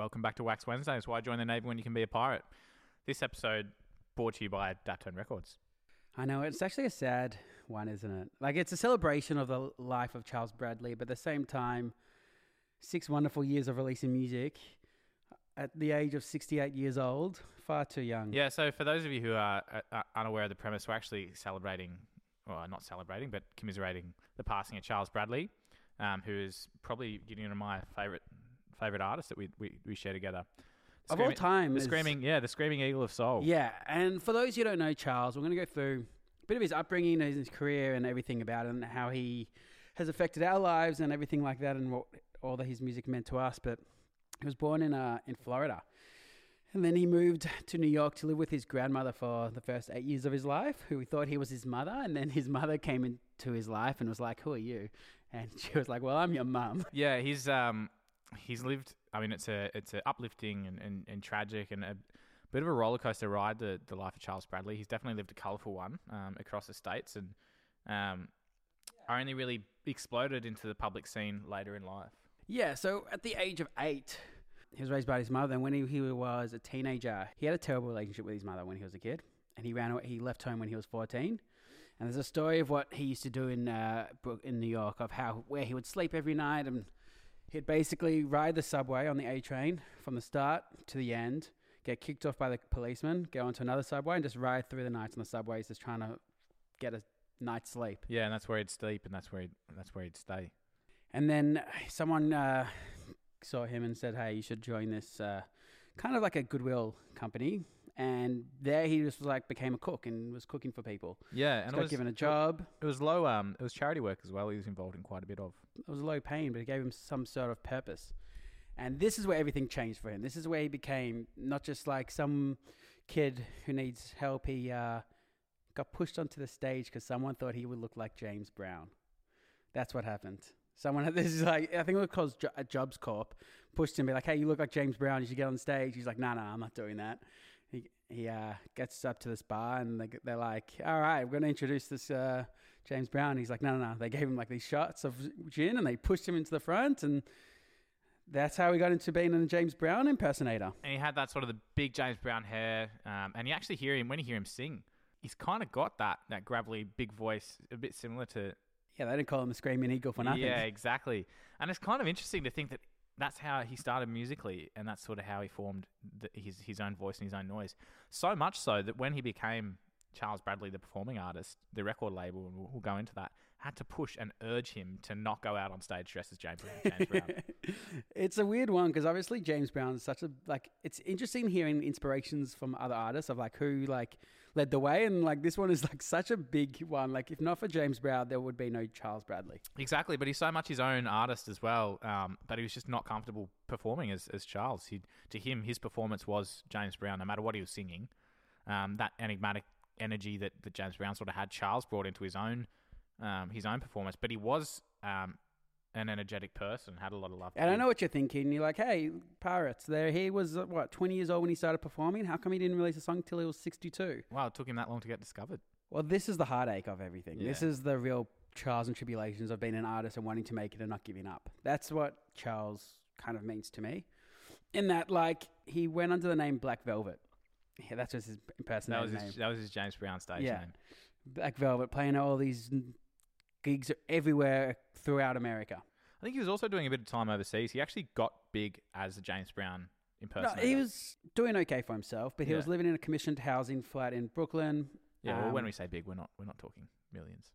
welcome back to Wax Wednesday. Wednesdays. Why join the Navy when you can be a pirate? This episode brought to you by Daptone Records. I know it's actually a sad one, isn't it? Like it's a celebration of the life of Charles Bradley, but at the same time, six wonderful years of releasing music at the age of 68 years old, far too young. Yeah, so for those of you who are uh, unaware of the premise, we're actually celebrating, well, not celebrating, but commiserating the passing of Charles Bradley, um, who is probably getting into my favorite favorite artist that we we, we share together. Of all time, the is- screaming, yeah, the screaming eagle of soul. Yeah, and for those who don't know Charles, we're going to go through a bit of his upbringing, his career, and everything about it, and how he has affected our lives and everything like that, and what all that his music meant to us. But he was born in uh, in Florida, and then he moved to New York to live with his grandmother for the first eight years of his life, who he thought he was his mother, and then his mother came into his life and was like, "Who are you?" And she was like, "Well, I'm your mum." Yeah, he's um he's lived. I mean, it's a it's a uplifting and, and, and tragic and a bit of a roller coaster ride. The the life of Charles Bradley. He's definitely lived a colourful one um, across the states, and um, only really exploded into the public scene later in life. Yeah, so at the age of eight, he was raised by his mother. And when he, he was a teenager, he had a terrible relationship with his mother when he was a kid. And he ran. away- He left home when he was fourteen. And there's a story of what he used to do in uh, in New York of how where he would sleep every night and he'd basically ride the subway on the A train from the start to the end, get kicked off by the policeman, go onto another subway, and just ride through the nights on the subways, just trying to get a night's sleep. Yeah, and that's where he'd sleep, and that's where he'd, that's where he'd stay. And then someone uh, saw him and said, "Hey, you should join this uh, kind of like a goodwill company." And there he just was like became a cook and was cooking for people. Yeah, And got given a job. It was low. Um, it was charity work as well. He was involved in quite a bit of. It was low pain, but it gave him some sort of purpose. And this is where everything changed for him. This is where he became not just like some kid who needs help. He uh, got pushed onto the stage because someone thought he would look like James Brown. That's what happened. Someone, this is like, I think it was called Jo- a Job Corps, pushed him, be like, hey, you look like James Brown, you should get on stage. He's like, no, no, I'm not doing that. He, uh, gets up to this bar and they, they're like, all right, we're going to introduce this uh, James Brown. He's like, no, no, no. They gave him like these shots of gin and they pushed him into the front. And that's how he got into being a James Brown impersonator. And he had that sort of the big James Brown hair. Um, and you actually hear him when you hear him sing. He's kind of got that that gravelly big voice, a bit similar to Yeah, they didn't call him a screaming eagle for nothing. Yeah, exactly. And it's kind of interesting to think that that's how he started musically, and that's sort of how he formed the, his his own voice and his own noise. So much so that when he became Charles Bradley, the performing artist, the record label, and we'll, we'll go into that, had to push and urge him to not go out on stage dressed as James, James Brown. It's a weird one because obviously James Brown is such a like. It's interesting hearing inspirations from other artists of like who like led the way, and like this one is like such a big one. Like if not for James Brown, there would be no Charles Bradley. Exactly, but he's so much his own artist as well um, that he was just not comfortable performing as, as Charles. He, to him, his performance was James Brown, no matter what he was singing. Um, that enigmatic energy that, that James Brown sort of had, Charles brought into his own um, his own performance. But he was um, an energetic person, had a lot of love. And I know what you're thinking. You're like, hey, Pirates. There, he was uh, what 20 years old when he started performing. How come he didn't release a song till he was 62? Wow, it took him that long to get discovered. Well, this is the heartache of everything. This is the real trials and tribulations of being an artist and wanting to make it and not giving up. That's what Charles kind of means to me. In that, like, he went under the name Black Velvet. Yeah, that's just his That impersonator was name. his, that was his James Brown stage Yeah. name. Black Velvet, playing all these gigs everywhere throughout America. I think he was also doing a bit of time overseas. He actually got big as a James Brown No, impersonator. he was doing okay for himself, but he Yeah. was living in a commissioned housing flat in Brooklyn. Yeah, well, Um, when we say big, we're not we're not talking millions.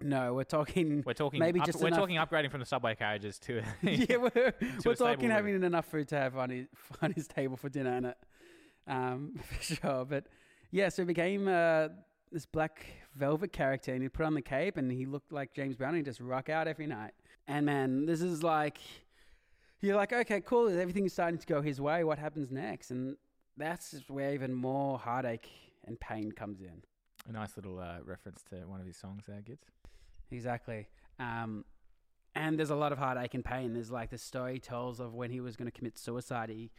no, we're talking. We're talking maybe up- just we're enough- talking upgrading from the subway carriages to yeah, we're, we're stable talking having living. enough food to have on his on his table for dinner, and it, um, for sure. But yeah, so he became uh, this black velvet character, and he put on the cape, and he looked like James Brown, and he just rock out every night. And man, this is like you're like, okay, cool, everything's starting to go his way. What happens next? And that's where even more heartache and pain comes in. a nice little uh, reference to one of his songs there, Gids. Exactly. Um, and there's a lot of heartache and pain. There's like the story tells of when he was going to commit suicide. He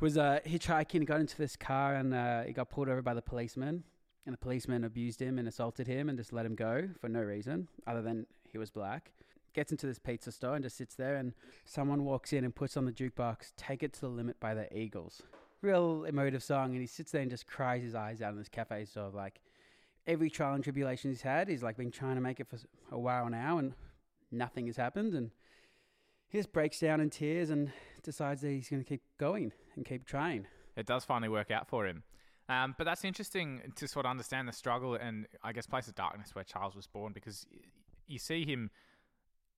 was uh, hitchhiking, he got into this car, and uh, he got pulled over by the policeman. And the policeman abused him and assaulted him and just let him go for no reason other than he was black. gets into this pizza store and just sits there, and someone walks in and puts on the jukebox "Take It to the Limit" by the Eagles. Real emotive song, and he sits there and just cries his eyes out in this cafe store like every trial and tribulation he's had. He's like been trying to make it for a while now, and nothing has happened, and he just breaks down in tears and decides that he's going to keep going and keep trying. it does finally work out for him. Um, but that's interesting to sort of understand the struggle and I guess Place of Darkness where Charles was born because you see him,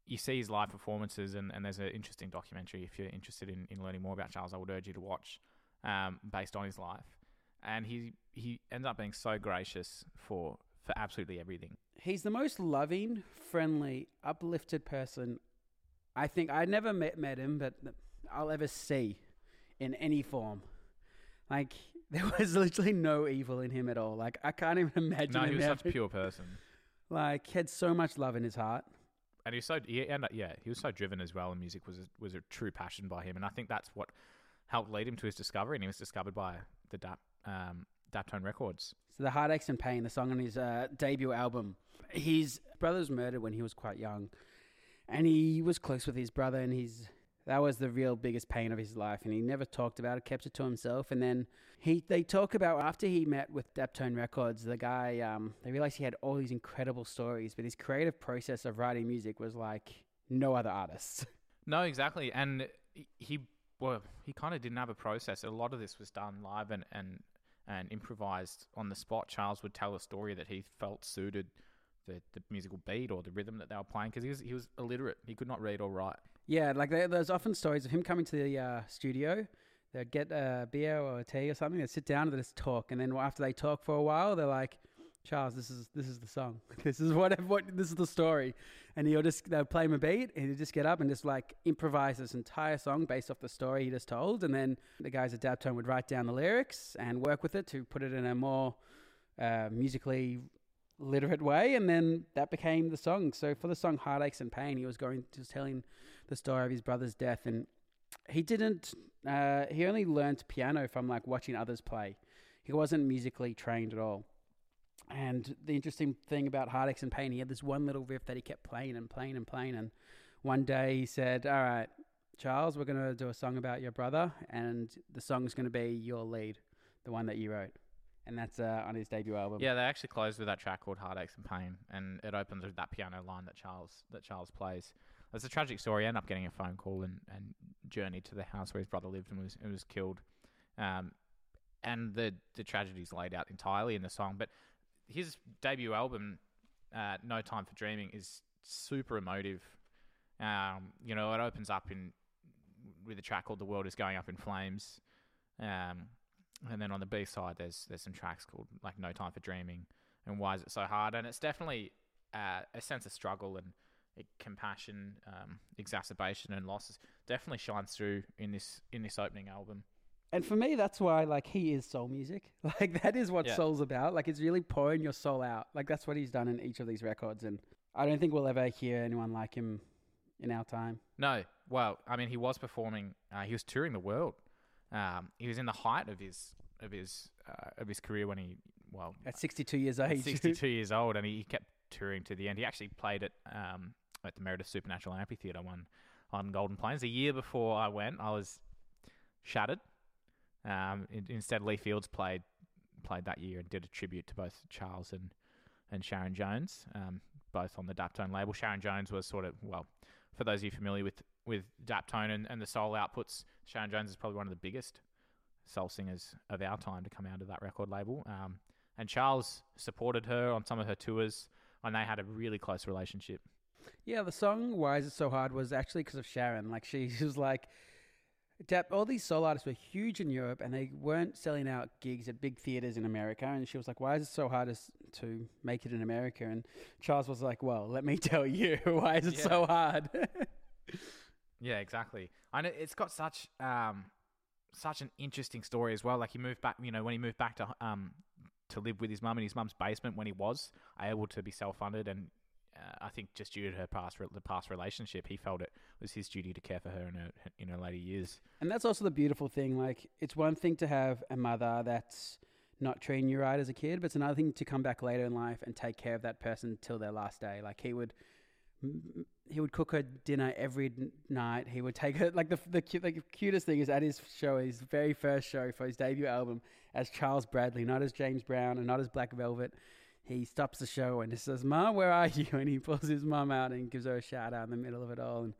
you see his live performances, and, and there's an interesting documentary. If you're interested in, in learning more about Charles, I would urge you to watch um, based on his life. And he, he ends up being so gracious for, for absolutely everything. He's the most loving, friendly, uplifted person I think I never met, met him, but I'll ever see in any form. Like there was literally no evil in him at all. Like I can't even imagine No, him he was such a pure person. like he had so much love in his heart. and he was so he ended, yeah he was so driven as well and music was a, was a true passion by him and I think that's what helped lead him to his discovery and he was discovered by the Dap um, Daptone Records So the heartaches and pain, the song on his uh, debut album. His brother was murdered when he was quite young, and he was close with his brother, and his that was the real biggest pain of his life, and he never talked about it, kept it to himself, and then he they talk about after he met with Daptone Records, the guy um, they realized he had all these incredible stories, but his creative process of writing music was like no other artist. no exactly. And he- well he kind of didn't have a process. A lot of this was done live and and and improvised on the spot. Charles would tell a story that he felt suited the, the musical beat or the rhythm that they were playing because he was he was illiterate. He could not read or write Yeah, like there, there's often stories of him coming to the uh, studio. They'd get a beer or a tea or something. They'd sit down and they'd just talk, and then after they talk for a while, they're like, "Charles, this is this is the song. This is what what this is the story." And he'll just they'll play him a beat, and he'll just get up and just like improvise this entire song based off the story he just told. And then the guys at Daptone would write down the lyrics and work with it to put it in a more uh, musically literate way, and then that became the song. So for the song "Heartaches and Pain," he was going just telling the story of his brother's death, and he didn't. Uh, he only learned piano from like watching others play. He wasn't musically trained at all. And the interesting thing about Heartaches and Pain, he had this one little riff that he kept playing and playing and playing. And one day he said, "All right, Charles, we're going to do a song about your brother, and the song's going to be your lead, the one that you wrote." And that's uh, on his debut album. Yeah, they actually closed with that track called "Heartaches and Pain," and it opens with that piano line that Charles that Charles plays. It's a tragic story. He ended up getting a phone call and, and journeyed to the house where his brother lived and was and was killed. Um, and the the tragedy is laid out entirely in the song. But his debut album, uh, "No Time for Dreaming," is super emotive. Um, you know, it opens up in with a track called "The World Is Going Up in Flames." Um, and then on the B side, there's there's some tracks called like "No Time for Dreaming" and "Why Is It So Hard," and it's definitely uh, a sense of struggle and uh, compassion, um, exacerbation, and losses. Definitely shines through in this in this opening album. And for me, that's why like he is soul music. Like that is what Yeah. soul's about. Like it's really pouring your soul out. Like that's what he's done in each of these records. And I don't think we'll ever hear anyone like him in our time. No, well, I mean, he was performing. Uh, he was touring the world. Um, he was in the height of his of his uh, of his career when he well At 62 years age. 62 years old, and he, he kept touring to the end. He actually played at um, at the Meredith Supernatural Amphitheatre one on Golden Plains. A year before I went, I was shattered. Um, instead, Lee Fields played played that year and did a tribute to both Charles and and Sharon Jones, um, both on the Daptone label. Sharon Jones was sort of well, for those of you familiar with with Daptone and, and the soul outputs, Sharon Jones is probably one of the biggest soul singers of our time to come out of that record label. Um, and Charles supported her on some of her tours, and they had a really close relationship. Yeah, the song "Why Is It So Hard" was actually because of Sharon. Like she was like, Dap, all these soul artists were huge in Europe, and they weren't selling out gigs at big theaters in America. And she was like, "Why is it so hard to make it in America?" And Charles was like, "Well, let me tell you, why is it Yeah. so hard?" Yeah, exactly. And it, it's got such um, such an interesting story as well. Like he moved back, you know, when he moved back to um to live with his mum in his mum's basement when he was able to be self funded, and uh, I think just due to her past the past relationship, he felt it was his duty to care for her in her in her later years. And that's also the beautiful thing. Like, it's one thing to have a mother that's not treating you right as a kid, but it's another thing to come back later in life and take care of that person till their last day. Like, he would he would cook her dinner every night. He would take her like the the, the cutest thing is at his show, his very first show for his debut album, as Charles Bradley, not as James Brown and not as Black Velvet. He stops the show and he says, "Mom, where are you?" And he pulls his mum out and gives her a shout out in the middle of it all. And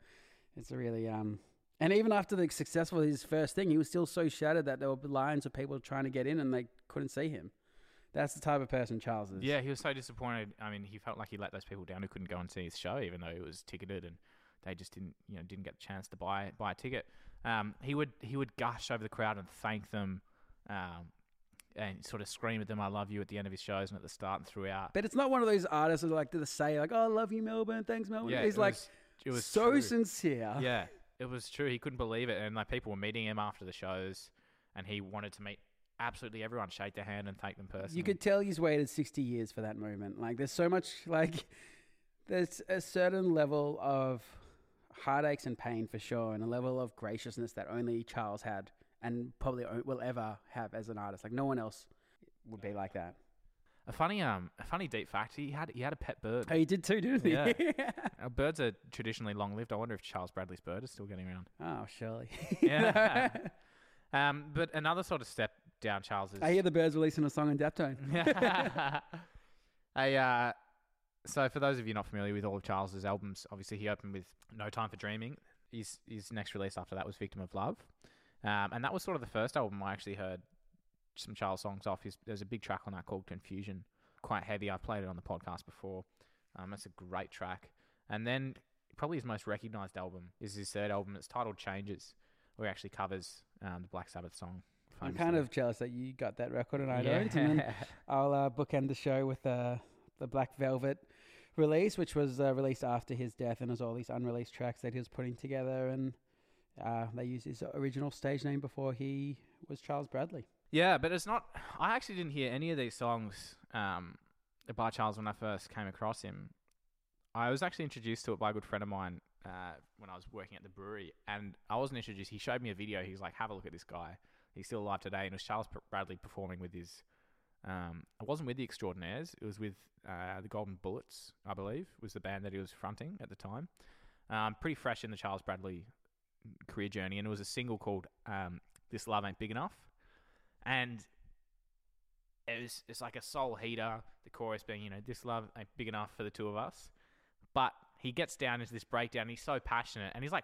it's a really um. And even after the successful his first thing, he was still so shattered that there were lines of people trying to get in and they couldn't see him. That's the type of person Charles is. Yeah, he was so disappointed. I mean, he felt like he let those people down who couldn't go and see his show, even though it was ticketed, and they just didn't, you know, didn't get the chance to buy buy a ticket. Um, he would he would gush over the crowd and thank them, um, and sort of scream at them, "I love you" at the end of his shows and at the start and throughout. But it's not one of those artists who like to say like, "Oh, I love you, Melbourne. Thanks, Melbourne." yeah, He's like was, it was so true. sincere. Yeah, it was true. He couldn't believe it, and like people were meeting him after the shows, and he wanted to meet absolutely everyone, shake their hand, and thank them personally. You could tell he's waited 60 years for that moment. Like, there's so much, like, there's a certain level of heartaches and pain for sure, and a level of graciousness that only Charles had and probably will ever have as an artist. Like, no one else would be like that. a funny um a funny deep fact. He had he had a pet bird. Oh, he did too, didn't he? Yeah. Uh, birds are traditionally long lived. I wonder if Charles Bradley's bird is still getting around. oh, surely. Yeah. Um, but another sort of step down Charles's. I hear the birds releasing a song in Daptone. a, uh, so for those of you not familiar with all of Charles's albums, obviously he opened with No Time for Dreaming. His his next release after that was Victim of Love, um, and that was sort of the first album I actually heard some Charles songs off. His, there's a big track on that called Confusion, quite heavy. I've played it on the podcast before. Um, it's a great track. And then probably his most recognized album is his third album. It's titled Changes, where he actually covers um, the Black Sabbath song. I'm kind of jealous that you got that record and I don't. And then I'll uh, bookend the show with uh, the Black Velvet release, which was uh, released after his death, and there's all these unreleased tracks that he was putting together, and uh, they used his original stage name before he was Charles Bradley. Yeah, but it's not. I actually didn't hear any of these songs um, by Charles when I first came across him. I was actually introduced to it by a good friend of mine uh, when I was working at the brewery, and I wasn't introduced. He showed me a video. He was like, "Have a look at this guy. He's still alive today." And it was Charles Bradley performing with his. Um, it wasn't with the Extraordinaires. It was with uh, the Golden Bullets, I believe, was the band that he was fronting at the time. Um, pretty fresh in the Charles Bradley career journey, and it was a single called um, "This Love Ain't Big Enough." and it was it's like a soul heater. The chorus being, you know, this love ain't big enough for the two of us. But he gets down into this breakdown. He's so passionate, and he's like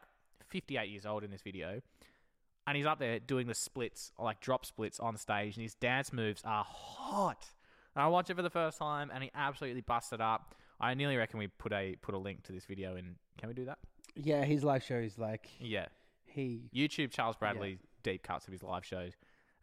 58 years old in this video, and he's up there doing the splits, like drop splits on stage, and his dance moves are hot. And I watched it for the first time, and he absolutely busted up. I nearly reckon we put a put a link to this video in. Can we do that? Yeah, his live shows like Yeah. he. YouTube Charles Bradley deep cuts of his live shows.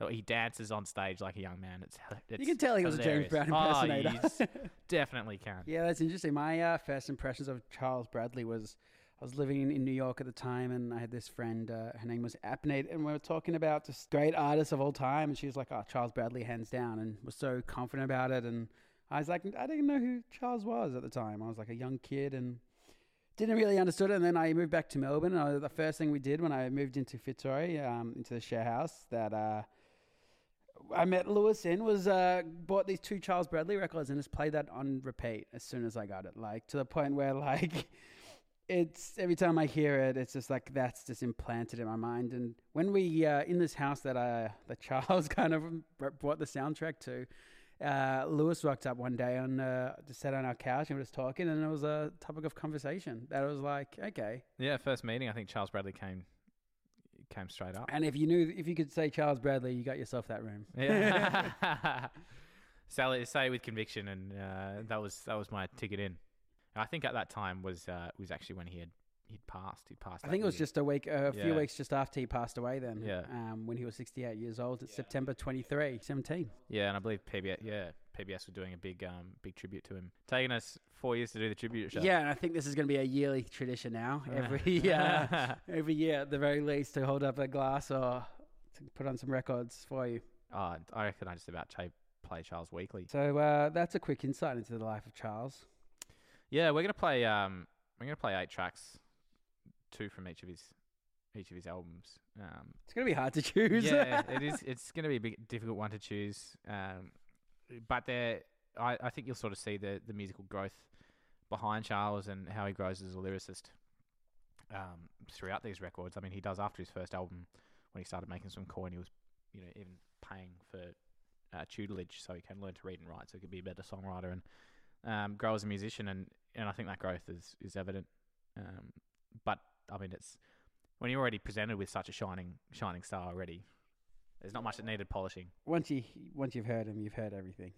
Oh, He dances on stage like a young man. It's, it's You can tell he was a James. Brown Oh, impersonator. you definitely can. Yeah, that's interesting. My uh, first impressions of Charles Bradley was I was living in, New York at the time, and I had this friend. Uh, her name was Apnate, and we were talking about just great artists of all time. And she was like, "Oh, Charles Bradley, hands down," and was so confident about it. And I was like, I didn't know who Charles was at the time. I was like a young kid and didn't really understood it. And then I moved back to Melbourne. And I, the first thing we did when I moved into Fitzroy, um, into the share house that. Uh, I met Lewis in was uh, bought these two Charles Bradley records and just played that on repeat as soon as I got it. Like to the point where like it's every time I hear it, it's just like that's just implanted in my mind. And when we uh, in this house that uh, that Charles kind of brought the soundtrack to, uh, Lewis rocked up one day on uh, just sat on our couch and we were just talking, and it was a topic of conversation that was like okay. Yeah, first meeting, I think Charles Bradley came came straight up. And if you knew if you could say Charles Bradley, you got yourself that room. Yeah. say, say with conviction, and uh, that was that was my ticket in. And I think at that time was uh, was actually when he had he'd passed. He'd passed. I that think it was year. just a week, uh, a few Yeah. weeks just after he passed away. Then, Yeah. um, when he was 68 years old, it's September 23, 17. yeah, and I believe PBS yeah PBS were doing a big um big tribute to him, taking us four years to do the tribute show. Yeah, and I think this is going to be a yearly tradition now. Every uh, every year, at the very least, to hold up a glass or to put on some records for you. oh, I reckon I just about play Charles weekly. So uh, that's a quick insight into the life of Charles. Yeah, we're gonna play. Um, we're gonna play eight tracks, two from each of his each of his albums. Um, It's going to be hard to choose. yeah, it is. It's gonna be a big, difficult one to choose. Um, but there, I, I think you'll sort of see the the musical growth behind Charles and how he grows as a lyricist um, throughout these records. I mean, he does after his first album when he started making some coin. He was, you know, even paying for uh, tutelage so he can learn to read and write, so he could be a better songwriter and um, grow as a musician. And, and I think that growth is is evident. Um, but I mean, it's when you're already presented with such a shining shining star already. There's not much that needed polishing. Once you once you've heard him, you've heard everything.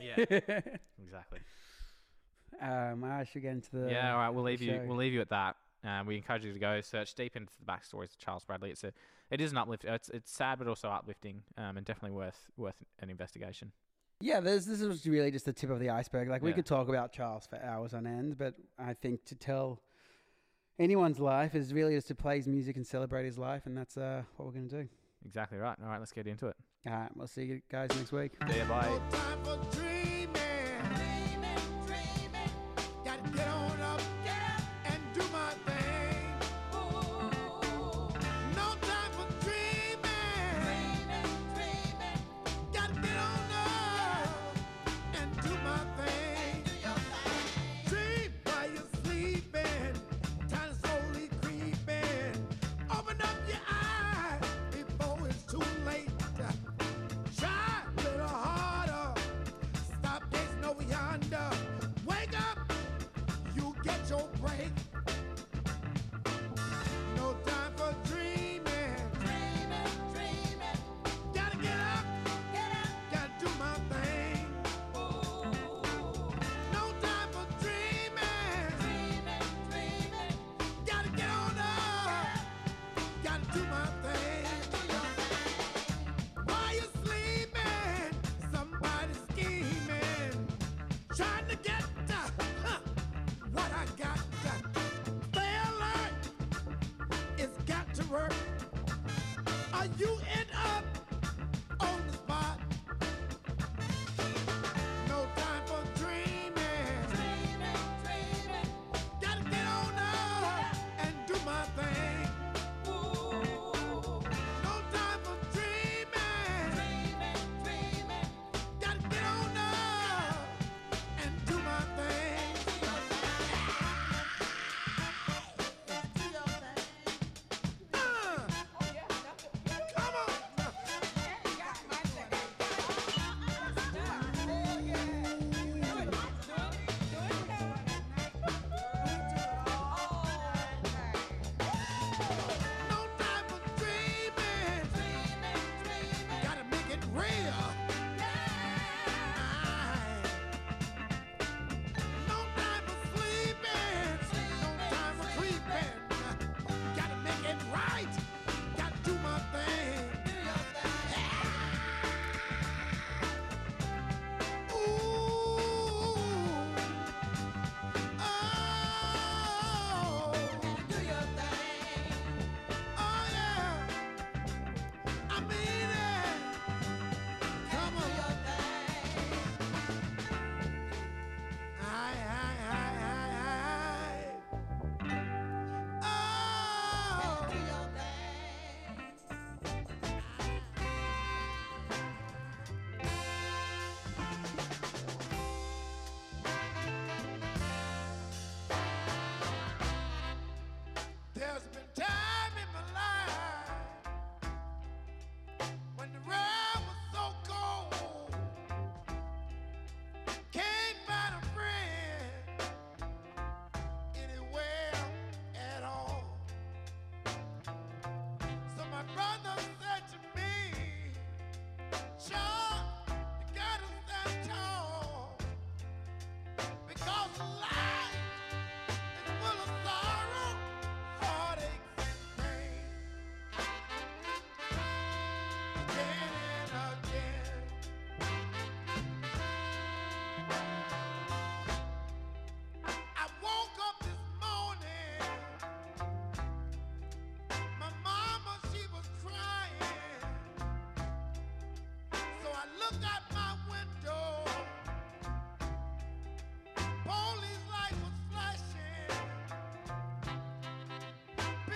Yeah, exactly. um, I should get into the yeah, all right. We'll leave you. show. We'll leave you at that. Um, we encourage you to go search deep into the backstories of Charles Bradley. It's a, it is an uplift. It's it's sad but also uplifting, um, and definitely worth worth an investigation. Yeah, this this is really just the tip of the iceberg. Like we Yeah. could talk about Charles for hours on end, but I think to tell anyone's life is really just to play his music and celebrate his life, and that's uh, what we're going to do. Exactly right. All right, let's get into it. All right, we'll see you guys next week. See ya, bye. No time for dreaming.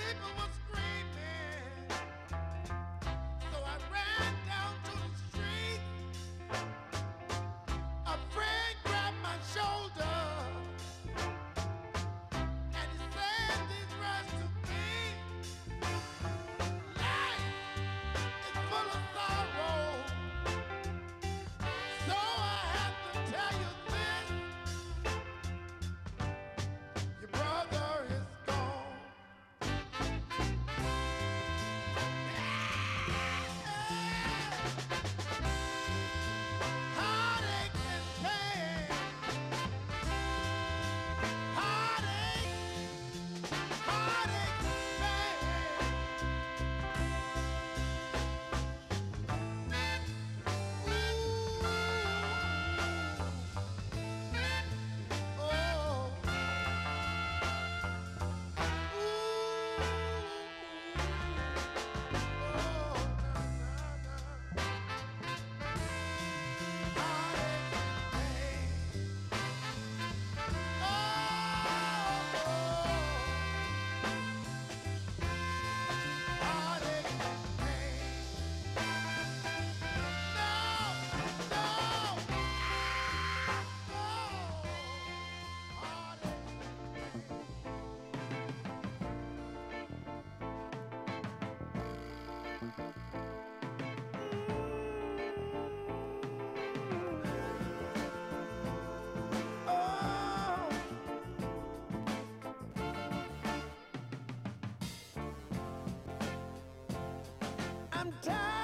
People were tired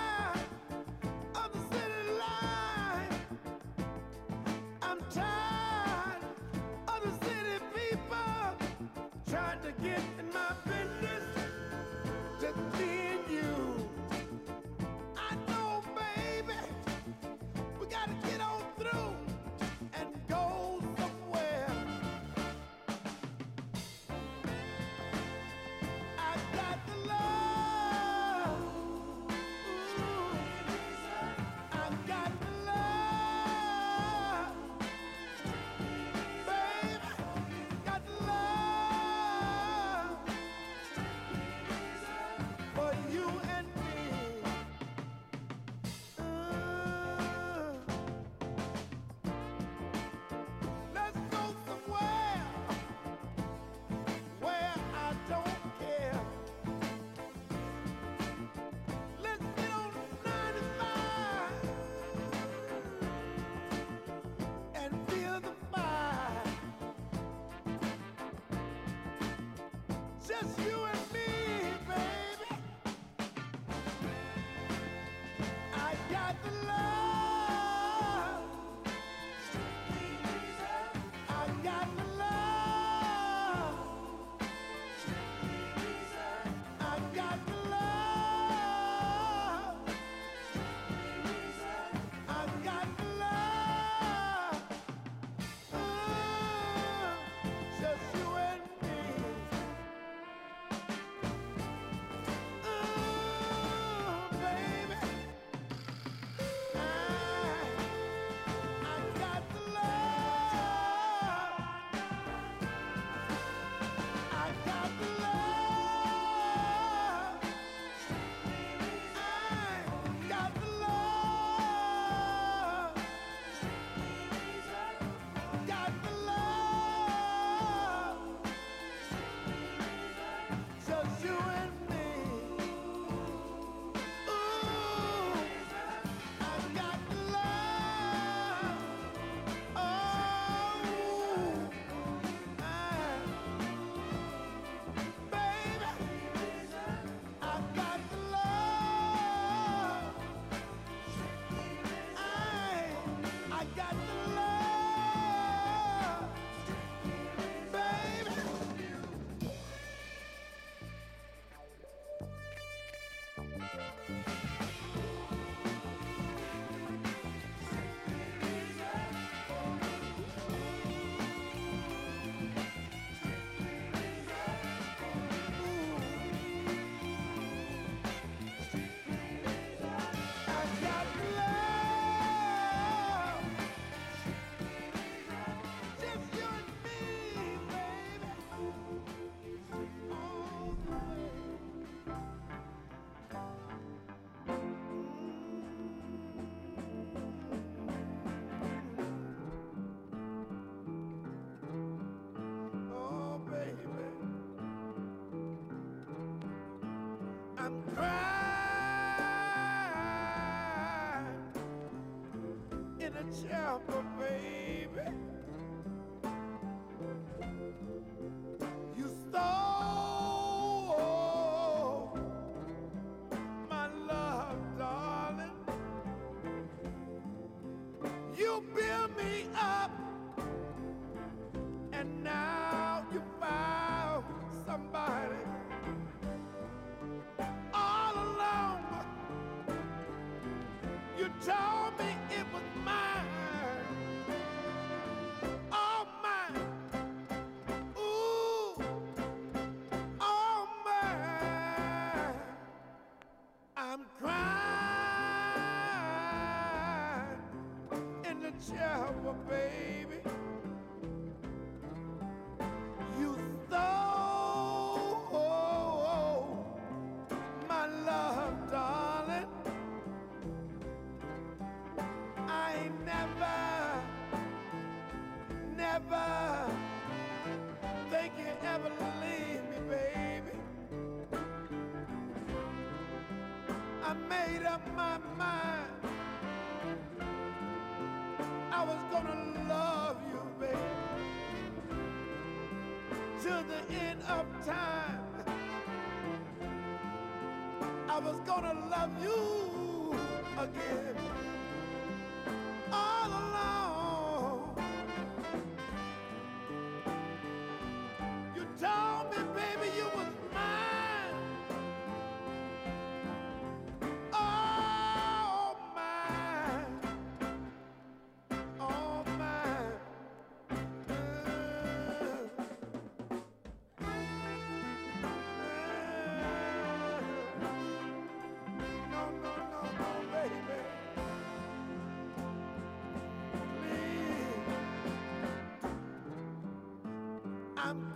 in a baby. time I was gonna love you again. All along, you told me, baby.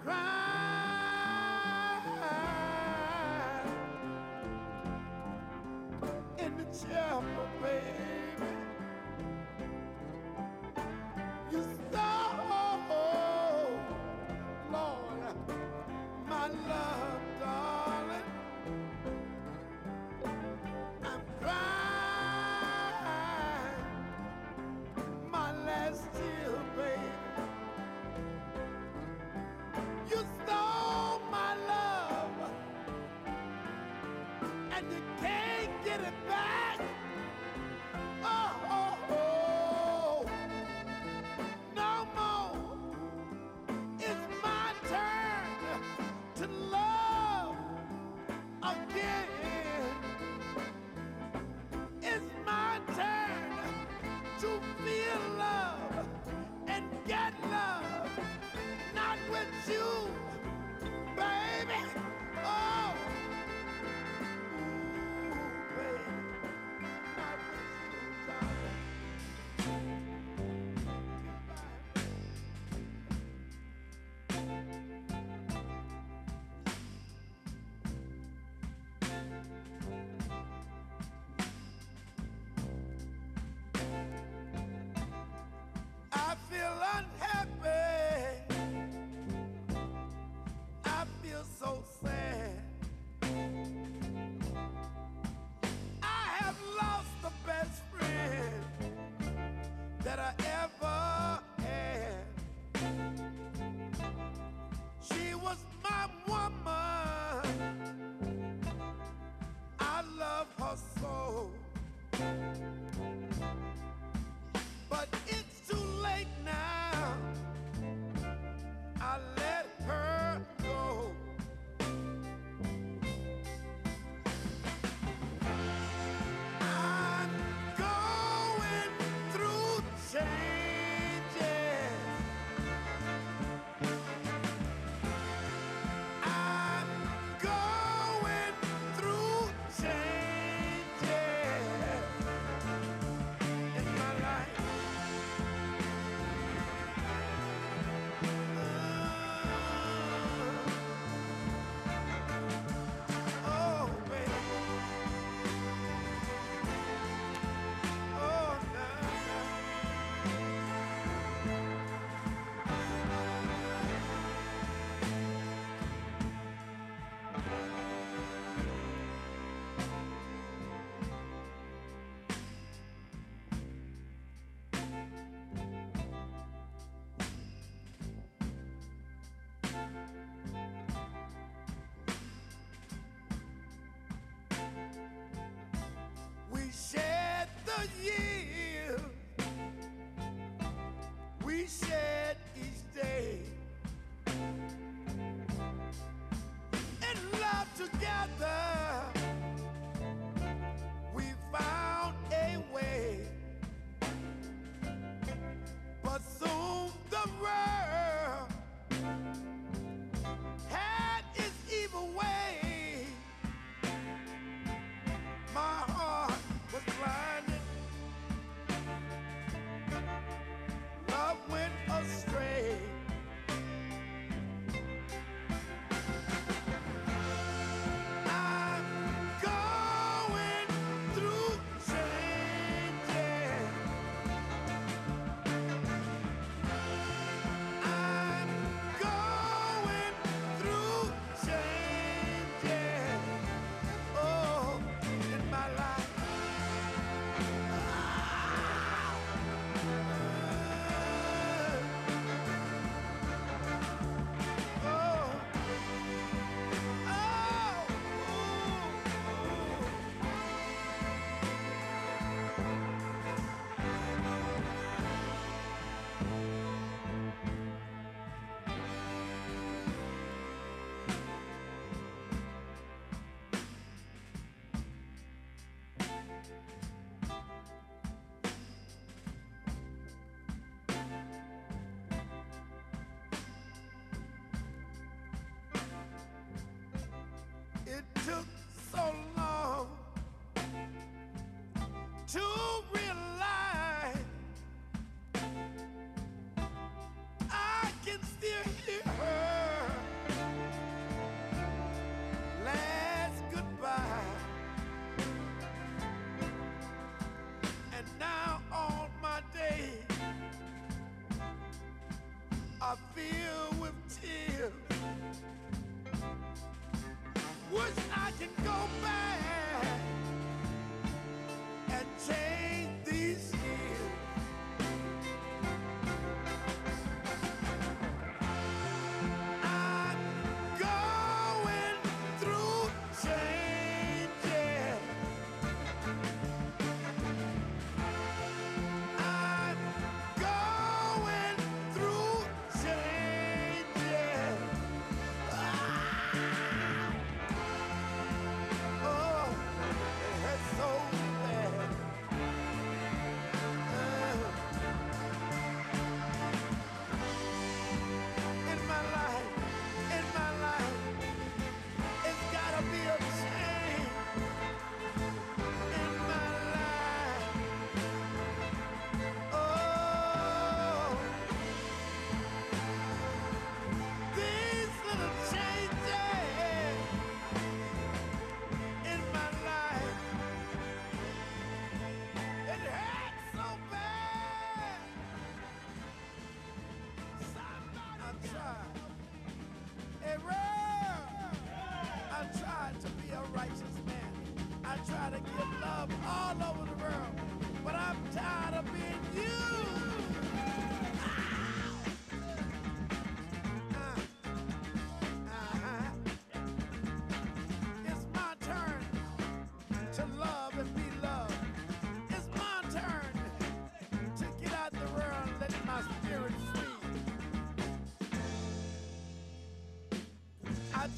cry. so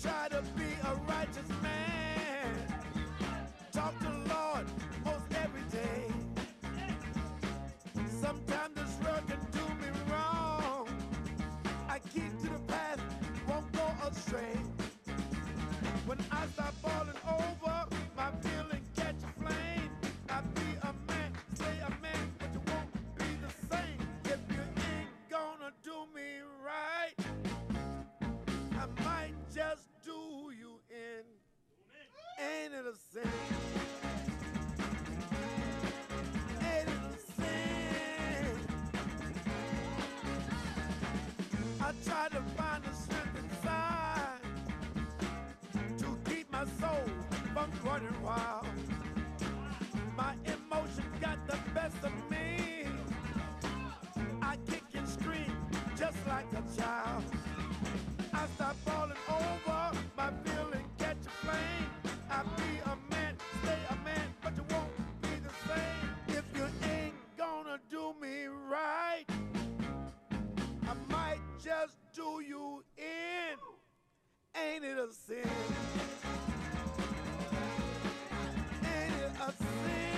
try to be a righteous man. just do you in. Ain't it a sin? Ain't it a sin?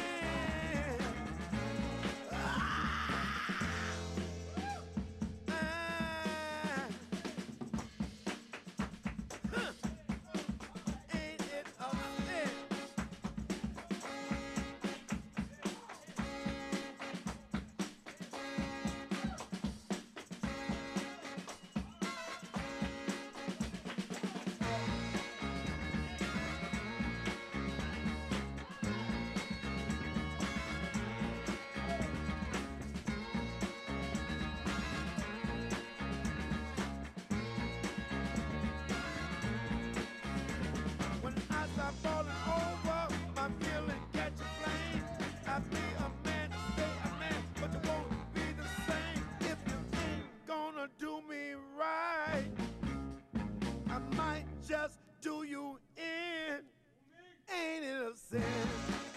faces.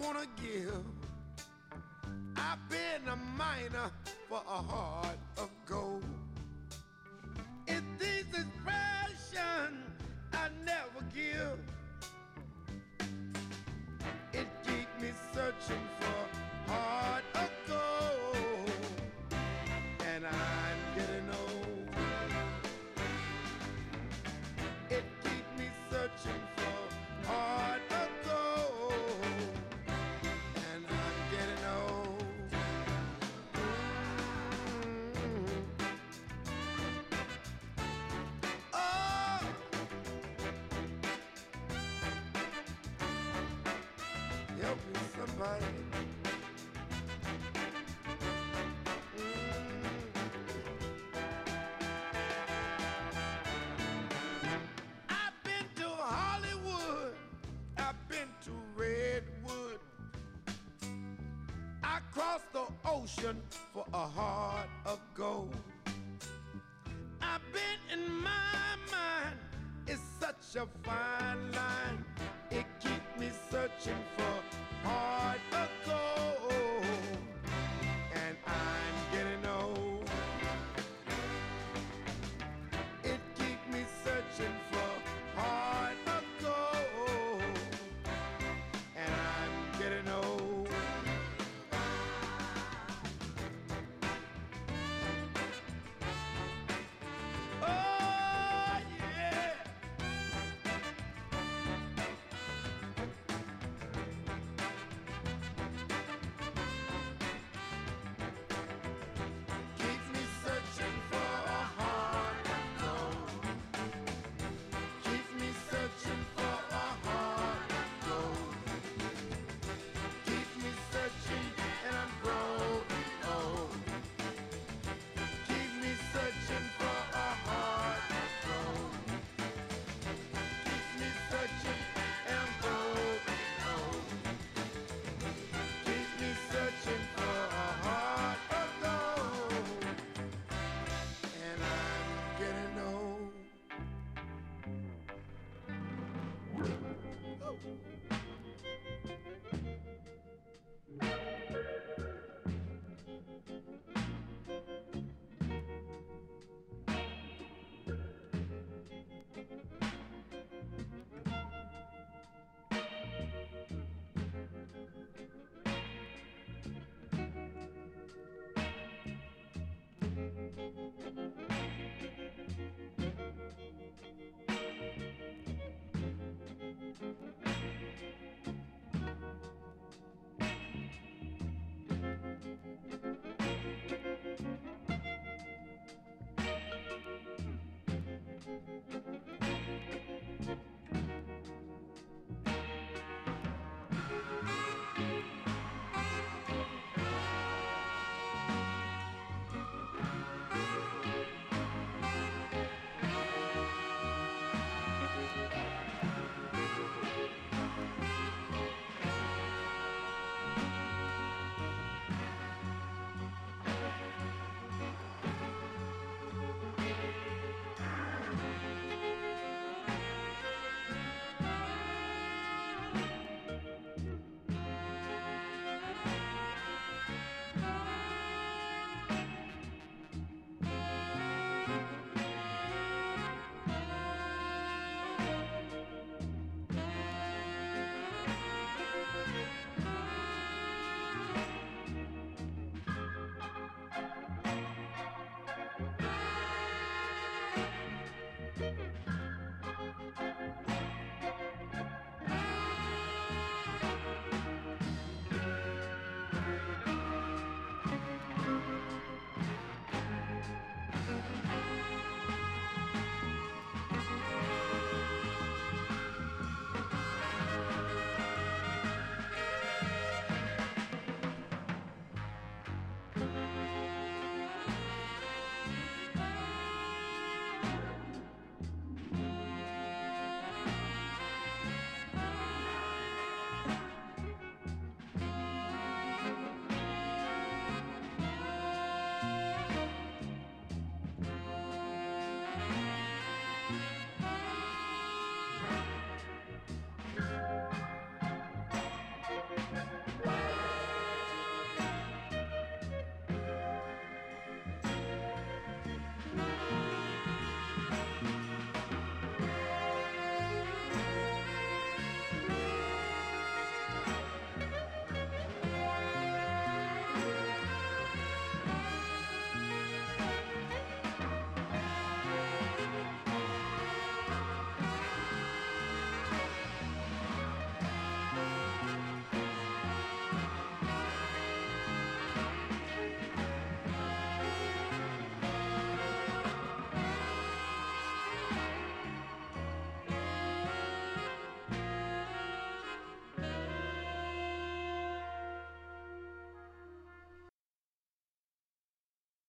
Wanna give. I've been a miner for a heart Mm. I've been to Hollywood. I've been to Redwood. I crossed the ocean for a heart of gold. I've been in my mind. It's such a fine line.